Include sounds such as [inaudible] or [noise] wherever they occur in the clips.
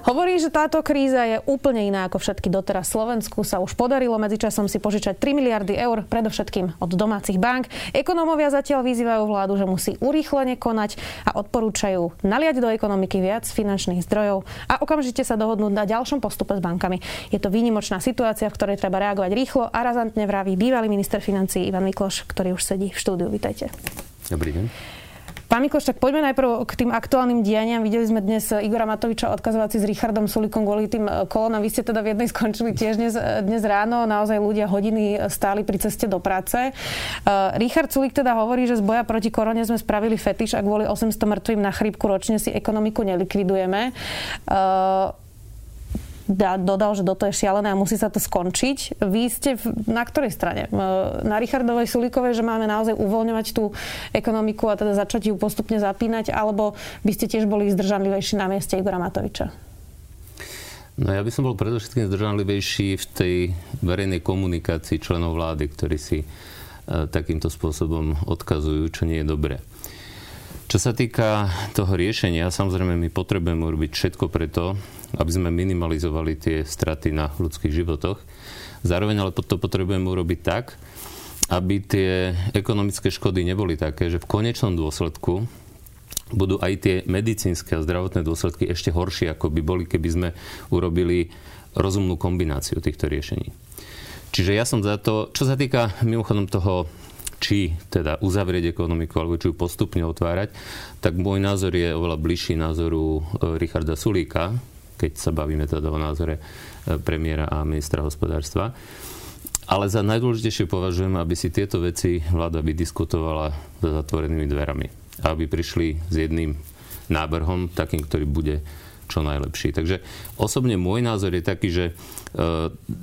Hovorí, že táto kríza je úplne iná ako všetky doteraz. Slovensku sa už podarilo medzičasom si požičať 3 miliardy eur, predovšetkým od domácich bank. Ekonómovia zatiaľ vyzývajú vládu, že musí urýchlene konať a odporúčajú naliať do ekonomiky viac finančných zdrojov a okamžite sa dohodnúť na ďalšom postupe s bankami. Je to výnimočná situácia, v ktorej treba reagovať rýchlo a razantne vraví bývalý minister financí Ivan Mikloš, ktorý už sedí v štúdiu. Vítajte. Dobrý deň. Pán Mikloš, tak poďme najprv k tým aktuálnym dianiam. Videli sme dnes Igora Matoviča odkazovať si s Richardom Sulikom kvôli tým kolonám. Vy ste teda v jednej skončili tiež dnes, dnes ráno. Naozaj ľudia hodiny stáli pri ceste do práce. Uh, Richard Sulik teda hovorí, že z boja proti korone sme spravili fetiš a kvôli 800 mŕtvým na chrípku ročne si ekonomiku nelikvidujeme. Dodal, že toto je šialené a musí sa to skončiť. Vy ste v, na ktorej strane? Na Richardovej Sulíkovej, že máme naozaj uvoľňovať tú ekonomiku a teda začať ju postupne zapínať, alebo by ste tiež boli zdržanlivejší na mieste Igora Matoviča? No ja by som bol predovšetkým zdržanlivejší v tej verejnej komunikácii členov vlády, ktorí si e, takýmto spôsobom odkazujú, čo nie je dobré. Čo sa týka toho riešenia, samozrejme my potrebujeme urobiť všetko preto, aby sme minimalizovali tie straty na ľudských životoch. Zároveň ale to potrebujeme urobiť tak, aby tie ekonomické škody neboli také, že v konečnom dôsledku budú aj tie medicínske a zdravotné dôsledky ešte horšie, ako by boli, keby sme urobili rozumnú kombináciu týchto riešení. Čiže ja som za to, čo sa týka mimochodom toho či teda uzavrieť ekonomiku alebo či ju postupne otvárať, tak môj názor je oveľa bližší názoru e, Richarda Sulíka, keď sa bavíme teda o názore e, premiéra a ministra hospodárstva. Ale za najdôležitejšie považujem, aby si tieto veci vláda vydiskutovala za zatvorenými dverami. Aby prišli s jedným návrhom, takým, ktorý bude čo najlepší. Takže osobne môj názor je taký, že e,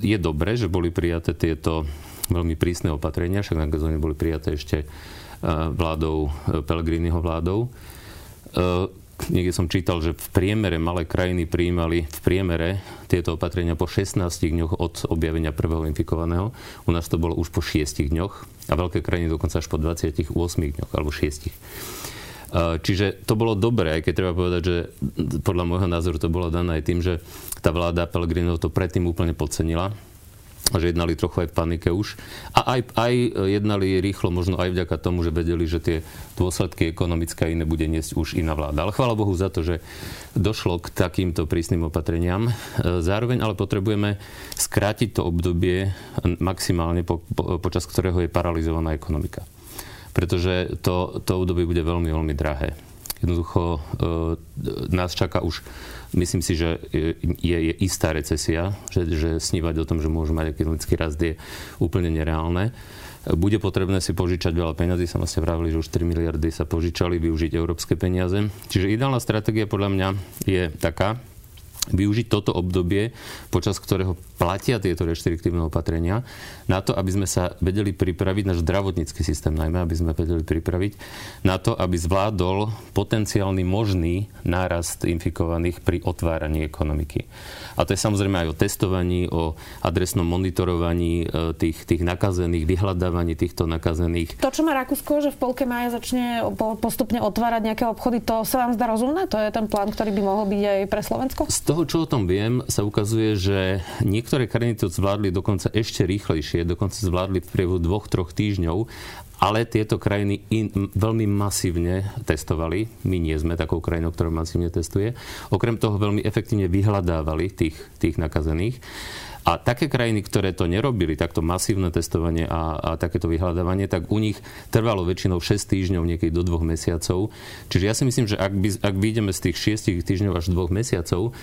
je dobré, že boli prijaté tieto veľmi prísne opatrenia, však nakoniec boli prijaté ešte e, vládou, Pelegriniho vládou. E, niekde som čítal, že v priemere malé krajiny prijímali v priemere tieto opatrenia po 16 dňoch od objavenia prvého infikovaného. U nás to bolo už po 6 dňoch a veľké krajiny dokonca až po 28 dňoch alebo 6. Čiže to bolo dobré, keď treba povedať, že podľa môjho názoru to bolo dané aj tým, že tá vláda Pelegrinov to predtým úplne podcenila že jednali trochu aj v panike už. A aj, aj jednali rýchlo, možno aj vďaka tomu, že vedeli, že tie dôsledky ekonomické iné bude niesť už iná vláda. Ale chvála Bohu za to, že došlo k takýmto prísnym opatreniam. Zároveň ale potrebujeme skrátiť to obdobie maximálne, po, po, počas ktorého je paralizovaná ekonomika. Pretože to, to obdobie bude veľmi, veľmi drahé. Jednoducho e, nás čaká už Myslím si, že je, je istá recesia, že, že snívať o tom, že môžeme mať ekonomický rast je úplne nereálne. Bude potrebné si požičať veľa peniazy, sa vlastne vravili, že už 3 miliardy sa požičali, využiť európske peniaze. Čiže ideálna stratégia podľa mňa je taká, využiť toto obdobie, počas ktorého platia tieto reštriktívne opatrenia, na to, aby sme sa vedeli pripraviť, náš zdravotnícky systém najmä, aby sme vedeli pripraviť, na to, aby zvládol potenciálny možný nárast infikovaných pri otváraní ekonomiky. A to je samozrejme aj o testovaní, o adresnom monitorovaní e, tých, tých nakazených, vyhľadávaní týchto nakazených. To, čo má Rakúsko, že v polke maja začne postupne otvárať nejaké obchody, to sa vám zdá rozumné? To je ten plán, ktorý by mohol byť aj pre Slovensko? Toho, čo o tom viem, sa ukazuje, že niektoré krajiny to zvládli dokonca ešte rýchlejšie, dokonca zvládli v priebehu dvoch, troch týždňov ale tieto krajiny in, veľmi masívne testovali. My nie sme takou krajinou, ktorá masívne testuje. Okrem toho veľmi efektívne vyhľadávali tých, tých nakazených. A také krajiny, ktoré to nerobili, takto masívne testovanie a, a takéto vyhľadávanie, tak u nich trvalo väčšinou 6 týždňov, niekedy do 2 mesiacov. Čiže ja si myslím, že ak, by, ak vyjdeme z tých 6 týždňov až 2 mesiacov,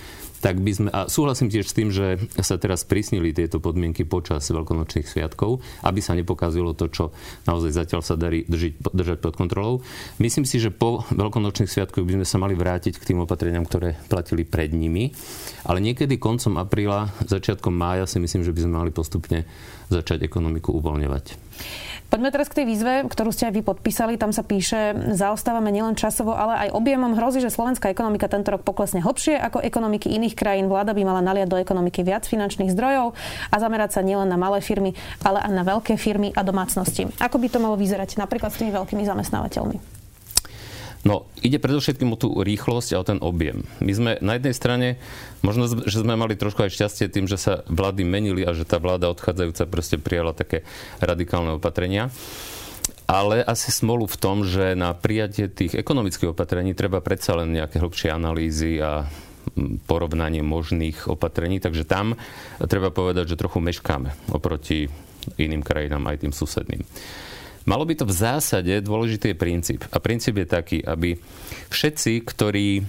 tak by sme, a súhlasím tiež s tým, že sa teraz prísnili tieto podmienky počas veľkonočných sviatkov, aby sa nepokazilo to, čo naozaj zatiaľ sa darí držiť, držať pod kontrolou. Myslím si, že po veľkonočných sviatkoch by sme sa mali vrátiť k tým opatreniam, ktoré platili pred nimi, ale niekedy koncom apríla, začiatkom mája si myslím, že by sme mali postupne začať ekonomiku uvoľňovať. Poďme teraz k tej výzve, ktorú ste aj vy podpísali. Tam sa píše, zaostávame nielen časovo, ale aj objemom. Hrozí, že slovenská ekonomika tento rok poklesne hlbšie ako ekonomiky iných krajín. Vláda by mala naliať do ekonomiky viac finančných zdrojov a zamerať sa nielen na malé firmy, ale aj na veľké firmy a domácnosti. Ako by to malo vyzerať napríklad s tými veľkými zamestnávateľmi? No, ide predovšetkým o tú rýchlosť a o ten objem. My sme na jednej strane, možno, že sme mali trošku aj šťastie tým, že sa vlády menili a že tá vláda odchádzajúca proste prijala také radikálne opatrenia. Ale asi smolu v tom, že na prijatie tých ekonomických opatrení treba predsa len nejaké hlbšie analýzy a porovnanie možných opatrení. Takže tam treba povedať, že trochu meškáme oproti iným krajinám, aj tým susedným. Malo by to v zásade, dôležitý princíp. A princíp je taký, aby všetci, ktorí, e,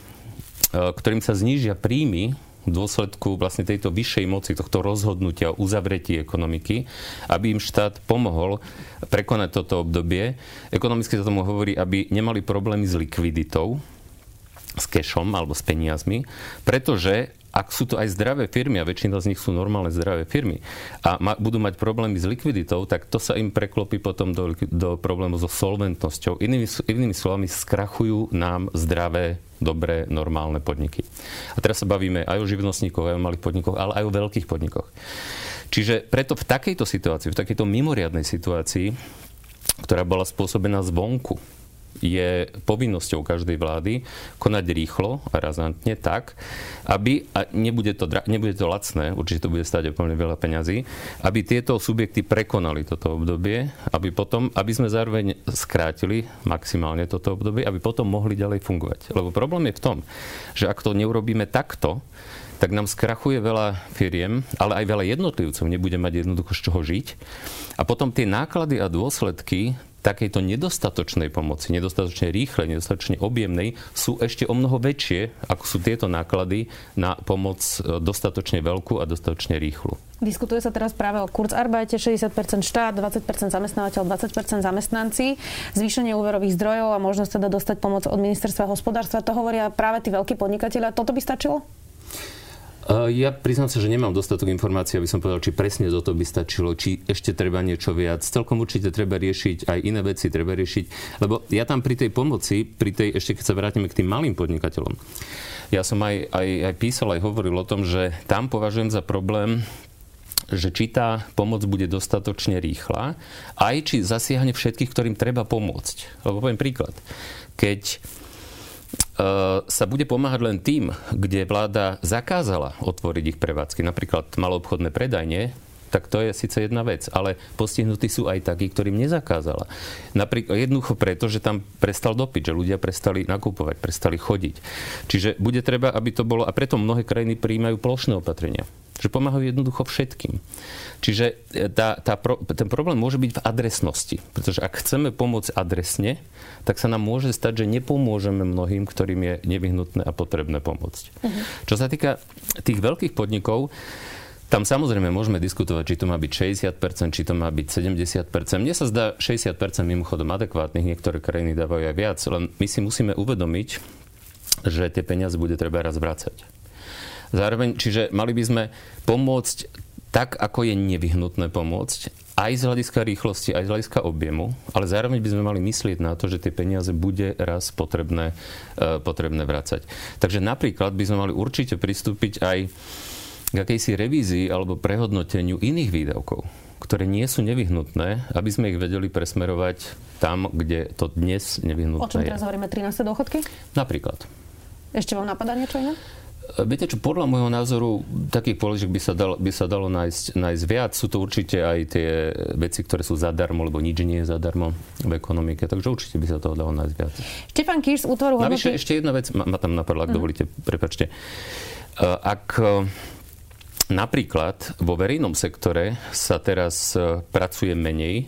ktorým sa znížia príjmy v dôsledku vlastne tejto vyššej moci, tohto rozhodnutia o uzavretí ekonomiky, aby im štát pomohol prekonať toto obdobie. Ekonomicky sa tomu hovorí, aby nemali problémy s likviditou, s cashom alebo s peniazmi, pretože ak sú to aj zdravé firmy, a väčšina z nich sú normálne zdravé firmy, a ma, budú mať problémy s likviditou, tak to sa im preklopí potom do, do problému so solventnosťou. Inými, inými slovami, skrachujú nám zdravé, dobré, normálne podniky. A teraz sa bavíme aj o živnostníkoch, aj o malých podnikoch, ale aj o veľkých podnikoch. Čiže preto v takejto situácii, v takejto mimoriadnej situácii, ktorá bola spôsobená zvonku, je povinnosťou každej vlády konať rýchlo a razantne tak, aby, a nebude to, nebude to lacné, určite to bude stať úplne veľa peňazí, aby tieto subjekty prekonali toto obdobie, aby potom, aby sme zároveň skrátili maximálne toto obdobie, aby potom mohli ďalej fungovať. Lebo problém je v tom, že ak to neurobíme takto, tak nám skrachuje veľa firiem, ale aj veľa jednotlivcov nebude mať jednoducho z čoho žiť. A potom tie náklady a dôsledky takejto nedostatočnej pomoci, nedostatočne rýchlej, nedostatočne objemnej, sú ešte o mnoho väčšie, ako sú tieto náklady na pomoc e, dostatočne veľkú a dostatočne rýchlu. Diskutuje sa teraz práve o Kurzarbeite, 60% štát, 20% zamestnávateľ, 20% zamestnanci, zvýšenie úverových zdrojov a možnosť teda dostať pomoc od ministerstva hospodárstva. To hovoria práve tí veľkí podnikatelia. Toto by stačilo? Ja priznám sa, že nemám dostatok informácií, aby som povedal, či presne do toho by stačilo, či ešte treba niečo viac. Celkom určite treba riešiť aj iné veci, treba riešiť. Lebo ja tam pri tej pomoci, pri tej, ešte keď sa vrátime k tým malým podnikateľom, ja som aj, aj, aj písal, aj hovoril o tom, že tam považujem za problém že či tá pomoc bude dostatočne rýchla, aj či zasiahne všetkých, ktorým treba pomôcť. Lebo poviem príklad. Keď sa bude pomáhať len tým, kde vláda zakázala otvoriť ich prevádzky, napríklad maloobchodné predajne, tak to je síce jedna vec, ale postihnutí sú aj takí, ktorým nezakázala. Napríklad jednoducho preto, že tam prestal dopyt, že ľudia prestali nakupovať, prestali chodiť. Čiže bude treba, aby to bolo, a preto mnohé krajiny prijímajú plošné opatrenia. Že pomáhajú jednoducho všetkým. Čiže e, tá, tá, ten problém môže byť v adresnosti. Pretože ak chceme pomôcť adresne, tak sa nám môže stať, že nepomôžeme mnohým, ktorým je nevyhnutné a potrebné pomôcť. Uh-huh. Čo sa týka tých veľkých podnikov, tam samozrejme môžeme diskutovať, či to má byť 60%, či to má byť 70%. Mne sa zdá 60% mimochodom adekvátnych, niektoré krajiny dávajú aj viac, len my si musíme uvedomiť, že tie peniaze bude treba raz vrácať. Zároveň, čiže mali by sme pomôcť tak, ako je nevyhnutné pomôcť, aj z hľadiska rýchlosti, aj z hľadiska objemu, ale zároveň by sme mali myslieť na to, že tie peniaze bude raz potrebné, uh, potrebné vrácať. Takže napríklad by sme mali určite pristúpiť aj k akejsi revízii alebo prehodnoteniu iných výdavkov, ktoré nie sú nevyhnutné, aby sme ich vedeli presmerovať tam, kde to dnes nevyhnutné je. O čom teraz hovoríme? 13. dôchodky? Napríklad. Ešte vám napadá niečo iné? Viete čo, podľa môjho názoru takých položiek by sa dalo, by sa dalo nájsť, nájsť viac. Sú to určite aj tie veci, ktoré sú zadarmo, lebo nič nie je zadarmo v ekonomike. Takže určite by sa toho dalo nájsť viac. Štefan Kýrs z útvoru hodnoty... Navyše ešte jedna vec ma, ma tam napadla, ak uh-huh. dovolíte, prepačte. Ak Napríklad vo verejnom sektore sa teraz e, pracuje menej,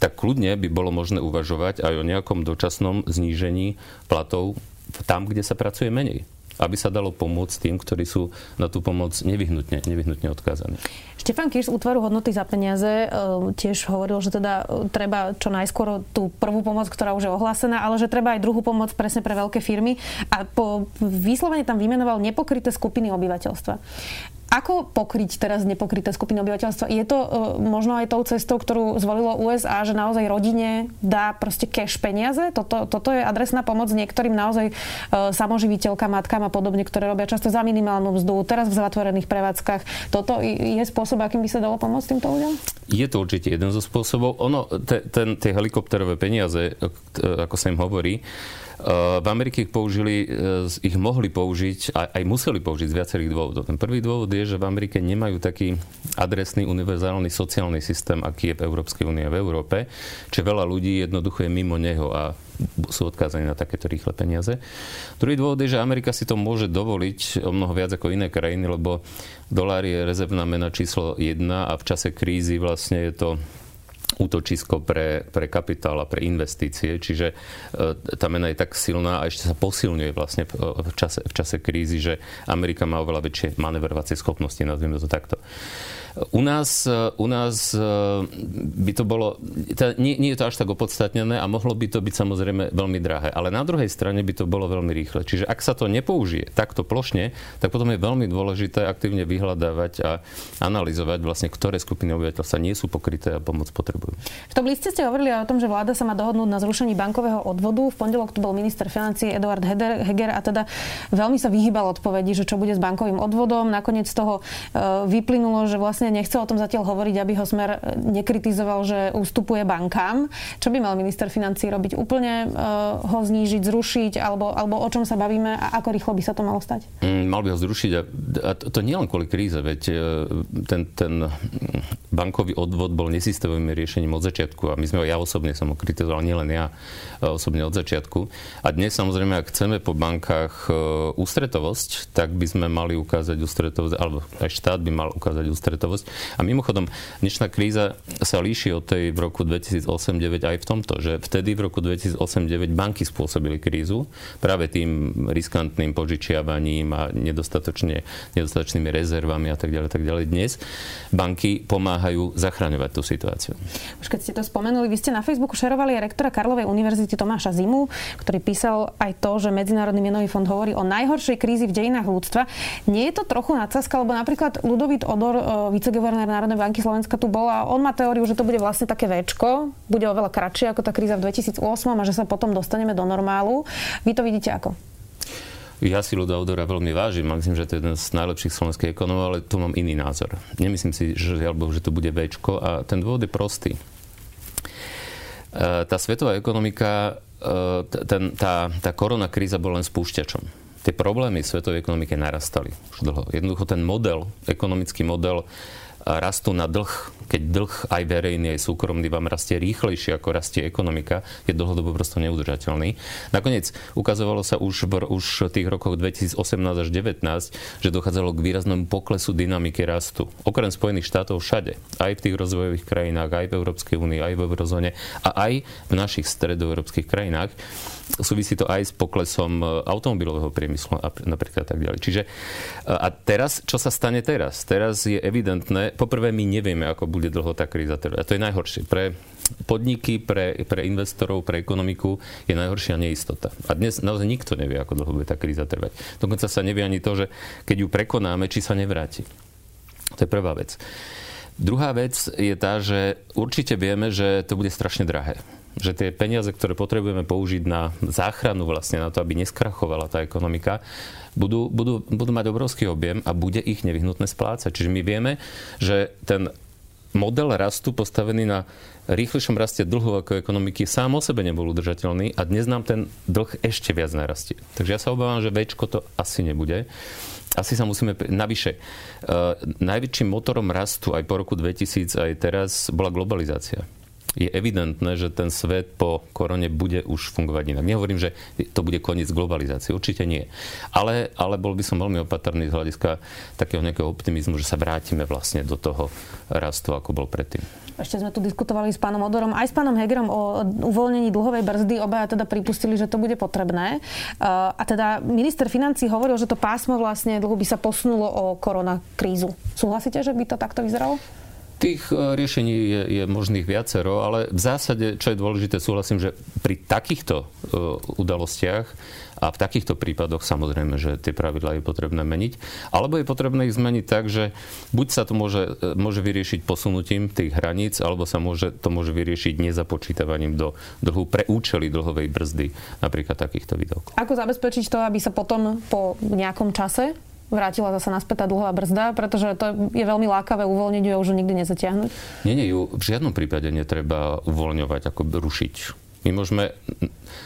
tak kľudne by bolo možné uvažovať aj o nejakom dočasnom znížení platov tam, kde sa pracuje menej aby sa dalo pomôcť tým, ktorí sú na tú pomoc nevyhnutne, nevyhnutne odkázaní. Štefan Kirš z útvaru hodnoty za peniaze e, tiež hovoril, že teda e, treba čo najskôr tú prvú pomoc, ktorá už je ohlásená, ale že treba aj druhú pomoc presne pre veľké firmy a po vyslovene tam vymenoval nepokryté skupiny obyvateľstva. Ako pokryť teraz nepokryté skupiny obyvateľstva? Je to uh, možno aj tou cestou, ktorú zvolilo USA, že naozaj rodine dá proste cash peniaze? Toto, toto je adresná pomoc niektorým naozaj uh, samoživiteľkám, matkám a podobne, ktoré robia často za minimálnu mzdu, teraz v zatvorených prevádzkach. Toto je spôsob, akým by sa dalo pomôcť týmto ľuďom? Je to určite jeden zo spôsobov. Ono, te, ten, tie helikopterové peniaze, ako sa im hovorí, v Amerike ich použili, eh, ich mohli použiť, aj, aj museli použiť z viacerých dôvodov. Ten prvý dôvod je, že v Amerike nemajú taký adresný univerzálny sociálny systém, aký je v Európskej únie a v Európe, čiže veľa ľudí jednoducho je mimo neho a sú odkázaní na takéto rýchle peniaze. Druhý dôvod je, že Amerika si to môže dovoliť o mnoho viac ako iné krajiny, lebo dolár je rezervná mena číslo 1 a v čase krízy vlastne je to útočisko pre, pre kapitál a pre investície, čiže e, tá mena je tak silná a ešte sa posilňuje vlastne v čase, v čase krízy, že Amerika má oveľa väčšie manevrovacie schopnosti, nazvime to takto. U nás, u nás e, by to bolo, teda nie, nie je to až tak opodstatnené a mohlo by to byť samozrejme veľmi drahé. Ale na druhej strane by to bolo veľmi rýchle. Čiže ak sa to nepoužije takto plošne, tak potom je veľmi dôležité aktívne vyhľadávať a analyzovať vlastne, ktoré skupiny obyvateľstva nie sú pokryté a pomoc potrebujú. V tom liste ste hovorili o tom, že vláda sa má dohodnúť na zrušení bankového odvodu. V pondelok tu bol minister financí Eduard Heger a teda veľmi sa vyhýbal odpovedi, že čo bude s bankovým odvodom. Nakoniec z toho e, vyplynulo, že vlastne vlastne nechcel o tom zatiaľ hovoriť, aby ho Smer e, nekritizoval, že ústupuje bankám. Čo by mal minister financí robiť? Úplne uh, ho znížiť, zrušiť? Alebo, alebo o čom sa bavíme a ako rýchlo by sa to malo stať? Mm, mal by ho zrušiť. A, a to, to nie len kvôli kríze, veď e, ten, ten bankový odvod bol nesystémovým riešením od začiatku. A my sme, ja osobne som ho kritizoval, nielen ja osobne od začiatku. A dnes samozrejme, ak chceme po bankách ústretovosť, tak by sme mali ukázať ústretovosť, alebo aj štát by mal ukázať ústretovosť udalosť. A mimochodom, dnešná kríza sa líši od tej v roku 2008-2009 aj v tomto, že vtedy v roku 2008-2009 banky spôsobili krízu práve tým riskantným požičiavaním a nedostatočne, nedostatočnými rezervami a tak ďalej, tak ďalej. Dnes banky pomáhajú zachraňovať tú situáciu. Už keď ste to spomenuli, vy ste na Facebooku šerovali aj rektora Karlovej univerzity Tomáša Zimu, ktorý písal aj to, že Medzinárodný menový fond hovorí o najhoršej krízi v dejinách ľudstva. Nie je to trochu nadsázka, lebo napríklad Ludovít Odor, viceguvernér Národnej banky Slovenska tu bol a on má teóriu, že to bude vlastne také väčko, bude oveľa kratšie ako tá kríza v 2008 a že sa potom dostaneme do normálu. Vy to vidíte ako? Ja si ľuda Odora veľmi vážim. Myslím, že to je jeden z najlepších slovenských ekonomov, ale tu mám iný názor. Nemyslím si, že, alebo, že to bude väčko a ten dôvod je prostý. E, tá svetová ekonomika, e, ten, tá, tá korona kríza bola len spúšťačom tie problémy svetovej ekonomike narastali už dlho. Jednoducho ten model, ekonomický model rastu na dlh, keď dlh aj verejný, aj súkromný vám rastie rýchlejšie ako rastie ekonomika, je dlhodobo prosto neudržateľný. Nakoniec ukazovalo sa už v už tých rokoch 2018 až 2019, že dochádzalo k výraznému poklesu dynamiky rastu. Okrem Spojených štátov všade, aj v tých rozvojových krajinách, aj v Európskej únii, aj v eurozóne a aj v našich stredoeurópskych krajinách súvisí to aj s poklesom e, automobilového priemyslu a napríklad tak ďalej. Čiže e, a teraz, čo sa stane teraz? Teraz je evidentné, poprvé my nevieme, ako bude dlho tá kríza trvať. A to je najhoršie. Pre podniky, pre, pre investorov, pre ekonomiku je najhoršia neistota. A dnes naozaj nikto nevie, ako dlho bude tá kríza trvať. Dokonca sa nevie ani to, že keď ju prekonáme, či sa nevráti. To je prvá vec. Druhá vec je tá, že určite vieme, že to bude strašne drahé že tie peniaze, ktoré potrebujeme použiť na záchranu vlastne, na to, aby neskrachovala tá ekonomika, budú, budú, budú mať obrovský objem a bude ich nevyhnutné splácať. Čiže my vieme, že ten model rastu postavený na rýchlejšom raste dlhu ako ekonomiky sám o sebe nebol udržateľný a dnes nám ten dlh ešte viac narastie. Takže ja sa obávam, že väčko to asi nebude. Asi sa musíme... Navyše, uh, najväčším motorom rastu aj po roku 2000 aj teraz bola globalizácia je evidentné, že ten svet po korone bude už fungovať inak. Nehovorím, že to bude koniec globalizácie, určite nie. Ale, ale bol by som veľmi opatrný z hľadiska takého nejakého optimizmu, že sa vrátime vlastne do toho rastu, ako bol predtým. Ešte sme tu diskutovali s pánom Odorom aj s pánom Hegerom o uvoľnení dlhovej brzdy. Obaja teda pripustili, že to bude potrebné. A teda minister financí hovoril, že to pásmo vlastne dlhu by sa posunulo o koronakrízu. Súhlasíte, že by to takto vyzeralo? Tých e, riešení je, je možných viacero, ale v zásade, čo je dôležité, súhlasím, že pri takýchto uh, udalostiach a v takýchto prípadoch samozrejme, že tie pravidlá je potrebné meniť. Alebo je potrebné ich zmeniť tak, že buď sa to môže, e, môže vyriešiť posunutím tých hraníc, alebo sa môže, to môže vyriešiť nezapočítavaním do dlhu pre účely dlhovej brzdy napríklad takýchto výdavkov. Ako zabezpečiť to, aby sa potom po nejakom čase vrátila zase naspäť tá dlhová brzda, pretože to je veľmi lákavé uvoľniť ju a už nikdy nezatiahnuť? Nie, nie, ju v žiadnom prípade netreba uvoľňovať, ako rušiť. My môžeme,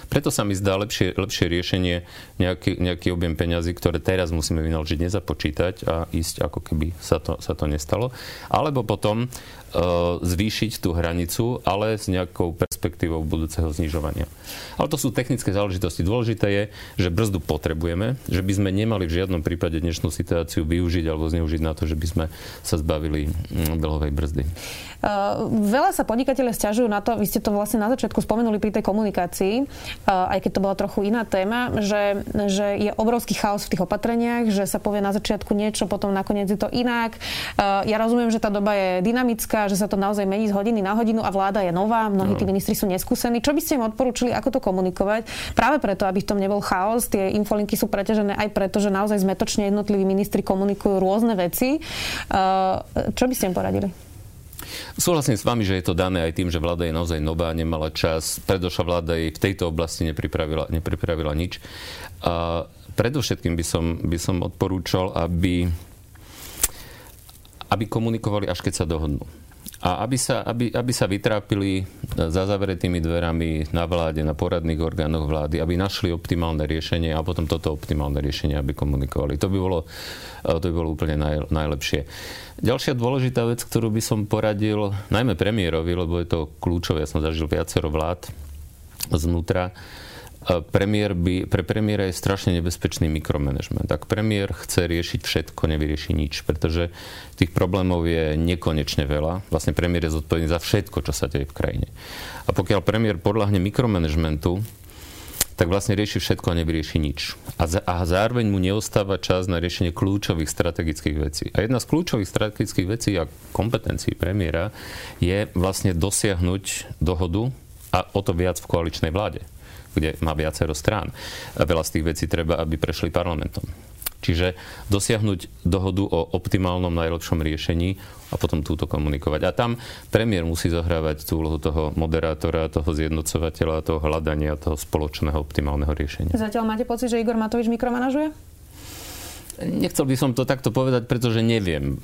preto sa mi zdá lepšie, lepšie riešenie nejaký, nejaký objem peňazí, ktoré teraz musíme vynaložiť, nezapočítať a ísť ako keby sa to, sa to nestalo. Alebo potom E, zvýšiť tú hranicu, ale s nejakou perspektívou budúceho znižovania. Ale to sú technické záležitosti. Dôležité je, že brzdu potrebujeme, že by sme nemali v žiadnom prípade dnešnú situáciu využiť alebo zneužiť na to, že by sme sa zbavili dlhovej brzdy. Uh, veľa sa podnikatelia stiažujú na to, vy ste to vlastne na začiatku spomenuli pri tej komunikácii, aj keď to bola trochu iná téma, že, že je obrovský chaos v tých opatreniach, že sa povie na začiatku niečo, potom nakoniec je to inak. Uh, ja rozumiem, že tá doba je dynamická, že sa to naozaj mení z hodiny na hodinu a vláda je nová, mnohí tí no. ministri sú neskúsení. Čo by ste im odporúčili, ako to komunikovať? Práve preto, aby v tom nebol chaos, tie infolinky sú preťažené aj preto, že naozaj zmetočne jednotliví ministri komunikujú rôzne veci. Eh, čo by ste im poradili? Súhlasím s vami, že je to dané aj tým, že vláda je naozaj nová, nemala čas. Predošla vláda jej v tejto oblasti nepripravila, nepripravila nič. A predovšetkým by som, by som odporúčal, aby, aby komunikovali, až keď sa dohodnú a aby sa, aby, aby sa vytrápili za zavretými dverami na vláde, na poradných orgánoch vlády, aby našli optimálne riešenie a potom toto optimálne riešenie, aby komunikovali. To by bolo, to by bolo úplne naj, najlepšie. Ďalšia dôležitá vec, ktorú by som poradil najmä premiérovi, lebo je to kľúčové, ja som zažil viacero vlád znútra, premiér by, pre premiéra je strašne nebezpečný mikromanagement. Ak premiér chce riešiť všetko, nevyrieši nič, pretože tých problémov je nekonečne veľa. Vlastne premiér je zodpovedný za všetko, čo sa deje v krajine. A pokiaľ premiér podľahne mikromanagementu, tak vlastne rieši všetko a nevyrieši nič. A, za, a zároveň mu neostáva čas na riešenie kľúčových strategických vecí. A jedna z kľúčových strategických vecí a kompetencií premiéra je vlastne dosiahnuť dohodu a o to viac v koaličnej vláde kde má viacero strán. A veľa z tých vecí treba, aby prešli parlamentom. Čiže dosiahnuť dohodu o optimálnom najlepšom riešení a potom túto komunikovať. A tam premiér musí zahrávať tú úlohu toho moderátora, toho zjednocovateľa, toho hľadania, toho spoločného optimálneho riešenia. Zatiaľ máte pocit, že Igor Matovič mikromanažuje? Nechcel by som to takto povedať, pretože neviem.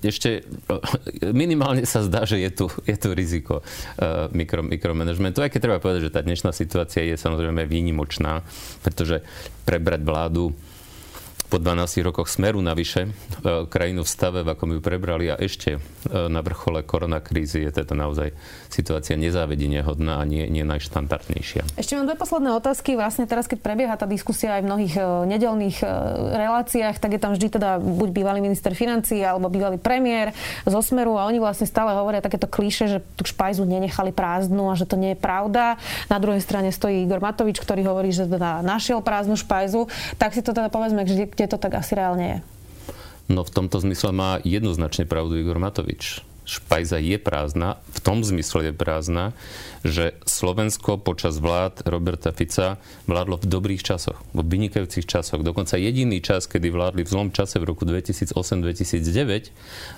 Ešte [laughs] minimálne sa zdá, že je tu, je tu riziko uh, mikro, mikromanagementu. Aj keď treba povedať, že tá dnešná situácia je samozrejme výnimočná, pretože prebrať vládu po 12 rokoch smeru navyše e, krajinu v stave, v akom ju prebrali a ešte e, na vrchole koronakrízy je teda naozaj situácia nezávedenia hodná a nie, nie najštandardnejšia. Ešte mám dve posledné otázky. Vlastne teraz, keď prebieha tá diskusia aj v mnohých e, nedelných reláciách, tak je tam vždy teda buď bývalý minister financí alebo bývalý premiér zo Smeru a oni vlastne stále hovoria takéto klíše, že tú špajzu nenechali prázdnu a že to nie je pravda. Na druhej strane stojí Igor Matovič, ktorý hovorí, že teda našiel prázdnu špajzu. Tak si to teda povedzme, kde, kde to tak asi reálne je. No v tomto zmysle má jednoznačne pravdu Igor Matovič. Špajza je prázdna, v tom zmysle je prázdna, že Slovensko počas vlád Roberta Fica vládlo v dobrých časoch, v vynikajúcich časoch. Dokonca jediný čas, kedy vládli v zlom čase v roku 2008-2009,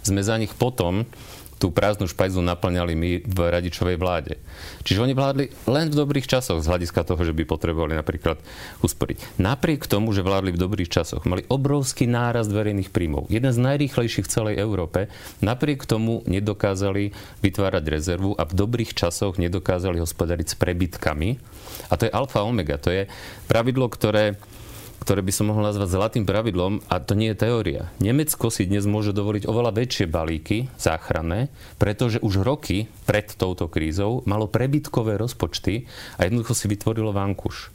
sme za nich potom tú prázdnu špajzu naplňali my v radičovej vláde. Čiže oni vládli len v dobrých časoch z hľadiska toho, že by potrebovali napríklad usporiť. Napriek tomu, že vládli v dobrých časoch, mali obrovský nárast verejných príjmov. Jeden z najrýchlejších v celej Európe. Napriek tomu nedokázali vytvárať rezervu a v dobrých časoch nedokázali hospodariť s prebytkami. A to je alfa omega. To je pravidlo, ktoré ktoré by som mohol nazvať zlatým pravidlom, a to nie je teória. Nemecko si dnes môže dovoliť oveľa väčšie balíky záchranné, pretože už roky pred touto krízou malo prebytkové rozpočty a jednoducho si vytvorilo vankuš.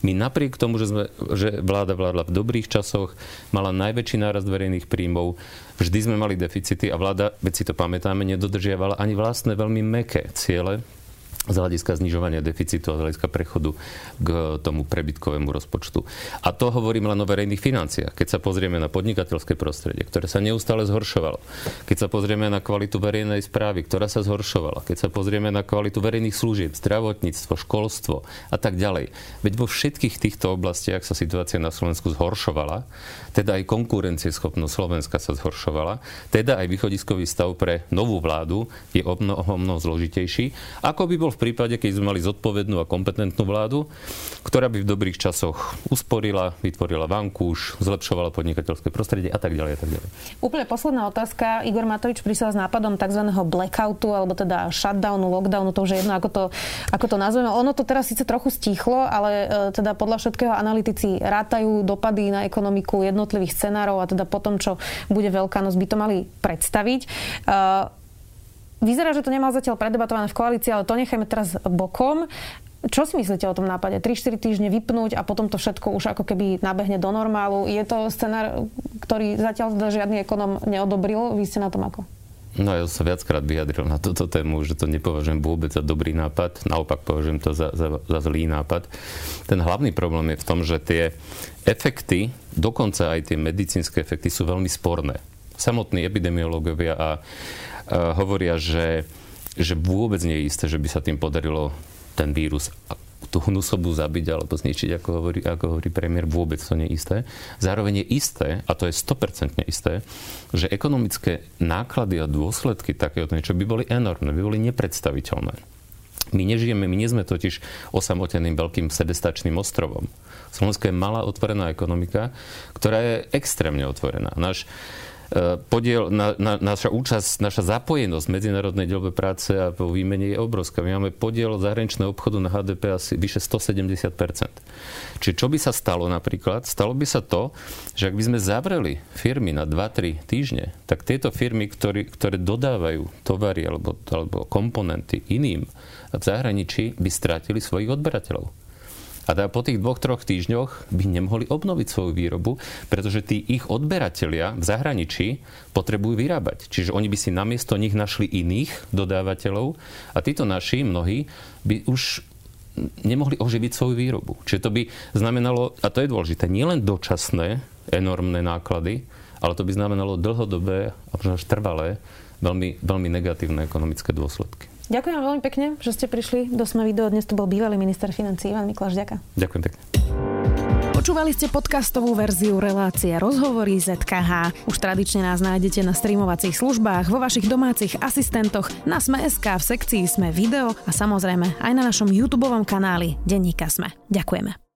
My napriek tomu, že, sme, že vláda vládla v dobrých časoch, mala najväčší nárast verejných príjmov, vždy sme mali deficity a vláda, veď si to pamätáme, nedodržiavala ani vlastné veľmi meké ciele z hľadiska znižovania deficitu a z hľadiska prechodu k tomu prebytkovému rozpočtu. A to hovorím len o verejných financiách. Keď sa pozrieme na podnikateľské prostredie, ktoré sa neustále zhoršovalo, keď sa pozrieme na kvalitu verejnej správy, ktorá sa zhoršovala, keď sa pozrieme na kvalitu verejných služieb, zdravotníctvo, školstvo a tak ďalej. Veď vo všetkých týchto oblastiach sa situácia na Slovensku zhoršovala, teda aj konkurencieschopnosť Slovenska sa zhoršovala, teda aj východiskový stav pre novú vládu je o mnoho, mnoho zložitejší, ako by bol v v prípade, keď sme mali zodpovednú a kompetentnú vládu, ktorá by v dobrých časoch usporila, vytvorila vankúš, zlepšovala podnikateľské prostredie a tak ďalej a tak ďalej. Úplne posledná otázka. Igor Matovič prišiel s nápadom tzv. blackoutu alebo teda shutdownu, lockdownu, to už je jedno, ako to, ako to nazveme. Ono to teraz síce trochu stichlo, ale e, teda podľa všetkého analytici rátajú dopady na ekonomiku jednotlivých scenárov a teda potom, čo bude Veľká noc, by to mali predstaviť. Vyzerá, že to nemal zatiaľ predebatované v koalícii, ale to nechajme teraz bokom. Čo si myslíte o tom nápade? 3-4 týždne vypnúť a potom to všetko už ako keby nabehne do normálu. Je to scenár, ktorý zatiaľ žiadny ekonom neodobril. Vy ste na tom ako? No ja som viackrát vyjadril na túto tému, že to nepovažujem vôbec za dobrý nápad, naopak považujem to za, za, za zlý nápad. Ten hlavný problém je v tom, že tie efekty, dokonca aj tie medicínske efekty sú veľmi sporné. Samotní epidemiológovia a hovoria, že, že vôbec nie je isté, že by sa tým podarilo ten vírus tú hnusobu zabiť alebo zničiť, ako hovorí, ako hovorí premiér, vôbec to nie je isté. Zároveň je isté, a to je 100% isté, že ekonomické náklady a dôsledky takéhoto niečo by boli enormné, by boli nepredstaviteľné. My nežijeme, my nie sme totiž osamoteným veľkým sebestačným ostrovom. Slovensko je malá otvorená ekonomika, ktorá je extrémne otvorená. Náš podiel, na, na, naša účasť, naša zapojenosť v medzinárodnej deľbe práce a vo výmene je obrovská. My máme podiel zahraničného obchodu na HDP asi vyše 170 Čiže čo by sa stalo napríklad? Stalo by sa to, že ak by sme zavreli firmy na 2-3 týždne, tak tieto firmy, ktorý, ktoré dodávajú tovary alebo, alebo komponenty iným v zahraničí, by strátili svojich odberateľov. A teda po tých dvoch, troch týždňoch by nemohli obnoviť svoju výrobu, pretože tí ich odberatelia v zahraničí potrebujú vyrábať. Čiže oni by si namiesto nich našli iných dodávateľov a títo naši, mnohí, by už nemohli oživiť svoju výrobu. Čiže to by znamenalo, a to je dôležité, nielen dočasné enormné náklady, ale to by znamenalo dlhodobé a až trvalé veľmi, veľmi negatívne ekonomické dôsledky. Ďakujem veľmi pekne, že ste prišli do Sme video. Dnes tu bol bývalý minister financí Ivan Mikláš. Ďakujem. Ďakujem pekne. Počúvali ste podcastovú verziu relácie Rozhovory ZKH. Už tradične nás nájdete na streamovacích službách, vo vašich domácich asistentoch, na Sme.sk, v sekcii Sme video a samozrejme aj na našom YouTube kanáli Denníka Sme. Ďakujeme.